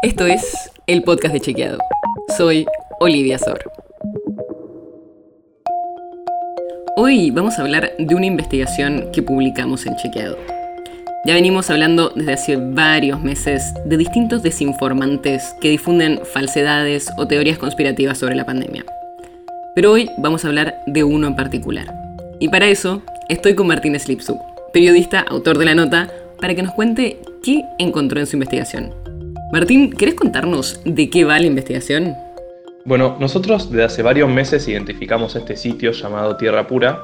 Esto es el podcast de Chequeado. Soy Olivia Sor. Hoy vamos a hablar de una investigación que publicamos en Chequeado. Ya venimos hablando desde hace varios meses de distintos desinformantes que difunden falsedades o teorías conspirativas sobre la pandemia. Pero hoy vamos a hablar de uno en particular. Y para eso estoy con Martín Slipsuk, periodista, autor de la nota, para que nos cuente qué encontró en su investigación. Martín, ¿querés contarnos de qué va la investigación? Bueno, nosotros desde hace varios meses identificamos este sitio llamado Tierra Pura,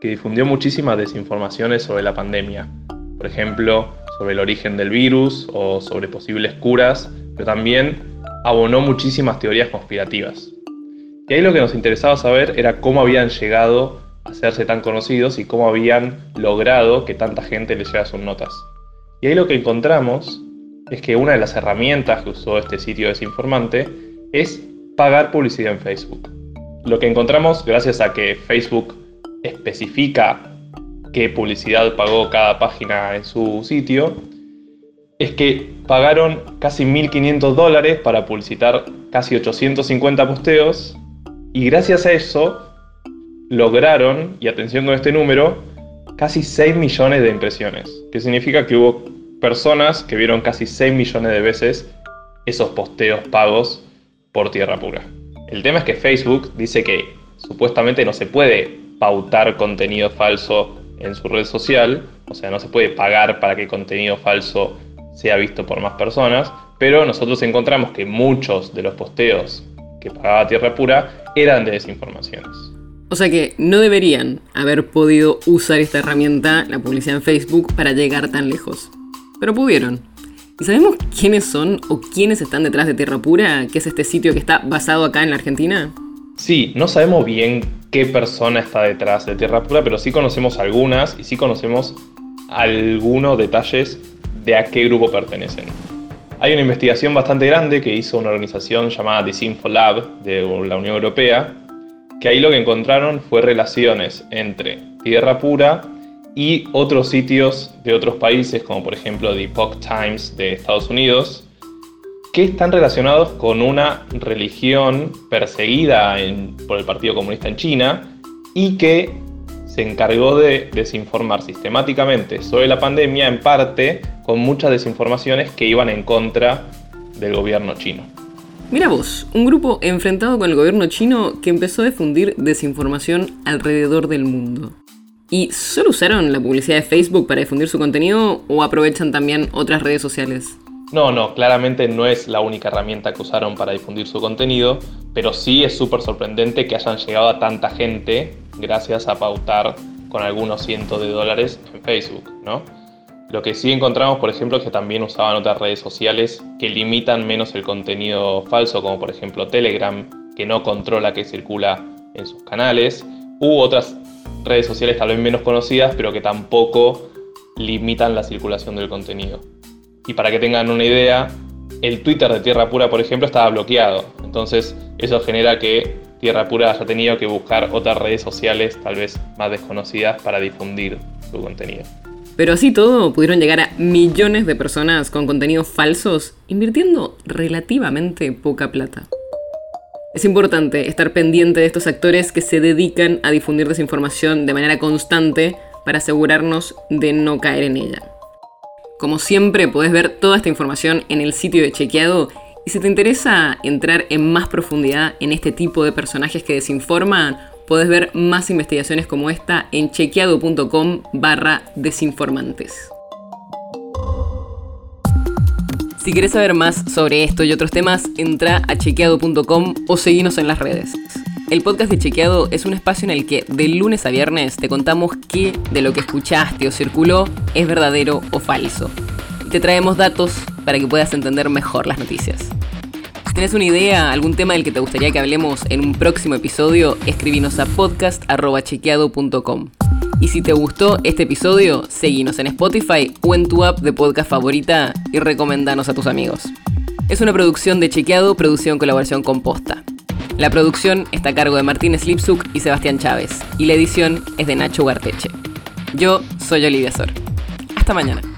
que difundió muchísimas desinformaciones sobre la pandemia. Por ejemplo, sobre el origen del virus o sobre posibles curas, pero también abonó muchísimas teorías conspirativas. Y ahí lo que nos interesaba saber era cómo habían llegado a hacerse tan conocidos y cómo habían logrado que tanta gente les llegue sus notas. Y ahí lo que encontramos es que una de las herramientas que usó este sitio desinformante es pagar publicidad en Facebook. Lo que encontramos, gracias a que Facebook especifica qué publicidad pagó cada página en su sitio, es que pagaron casi 1.500 dólares para publicitar casi 850 posteos y gracias a eso lograron, y atención con este número, casi 6 millones de impresiones, que significa que hubo personas que vieron casi 6 millones de veces esos posteos pagos por tierra pura. El tema es que Facebook dice que supuestamente no se puede pautar contenido falso en su red social, o sea, no se puede pagar para que contenido falso sea visto por más personas, pero nosotros encontramos que muchos de los posteos que pagaba Tierra Pura eran de desinformaciones. O sea que no deberían haber podido usar esta herramienta, la publicidad en Facebook, para llegar tan lejos pero pudieron. ¿Y sabemos quiénes son o quiénes están detrás de Tierra Pura, que es este sitio que está basado acá en la Argentina? Sí, no sabemos bien qué persona está detrás de Tierra Pura, pero sí conocemos algunas y sí conocemos algunos detalles de a qué grupo pertenecen. Hay una investigación bastante grande que hizo una organización llamada Disinfolab de la Unión Europea, que ahí lo que encontraron fue relaciones entre Tierra Pura y otros sitios de otros países, como por ejemplo The Epoch Times de Estados Unidos, que están relacionados con una religión perseguida por el Partido Comunista en China y que se encargó de desinformar sistemáticamente sobre la pandemia, en parte con muchas desinformaciones que iban en contra del gobierno chino. Mira vos, un grupo enfrentado con el gobierno chino que empezó a difundir desinformación alrededor del mundo. ¿Y solo usaron la publicidad de Facebook para difundir su contenido o aprovechan también otras redes sociales? No, no, claramente no es la única herramienta que usaron para difundir su contenido, pero sí es súper sorprendente que hayan llegado a tanta gente gracias a pautar con algunos cientos de dólares en Facebook, ¿no? Lo que sí encontramos, por ejemplo, es que también usaban otras redes sociales que limitan menos el contenido falso, como por ejemplo Telegram, que no controla qué circula en sus canales, u otras redes sociales tal vez menos conocidas, pero que tampoco limitan la circulación del contenido. Y para que tengan una idea, el Twitter de Tierra Pura, por ejemplo, estaba bloqueado. Entonces eso genera que Tierra Pura haya tenido que buscar otras redes sociales tal vez más desconocidas para difundir su contenido. Pero así todo, pudieron llegar a millones de personas con contenidos falsos, invirtiendo relativamente poca plata. Es importante estar pendiente de estos actores que se dedican a difundir desinformación de manera constante para asegurarnos de no caer en ella. Como siempre, podés ver toda esta información en el sitio de Chequeado y si te interesa entrar en más profundidad en este tipo de personajes que desinforman, podés ver más investigaciones como esta en chequeado.com barra desinformantes. Si quieres saber más sobre esto y otros temas, entra a chequeado.com o seguinos en las redes. El podcast de Chequeado es un espacio en el que de lunes a viernes te contamos qué de lo que escuchaste o circuló es verdadero o falso. te traemos datos para que puedas entender mejor las noticias. Si tienes una idea, algún tema del que te gustaría que hablemos en un próximo episodio, escribinos a podcast.chequeado.com. Y si te gustó este episodio, seguinos en Spotify o en tu app de podcast favorita y recomendanos a tus amigos. Es una producción de Chequeado, producción en colaboración con Posta. La producción está a cargo de Martín Slipsuk y Sebastián Chávez, y la edición es de Nacho Garteche. Yo soy Olivia Sor. Hasta mañana.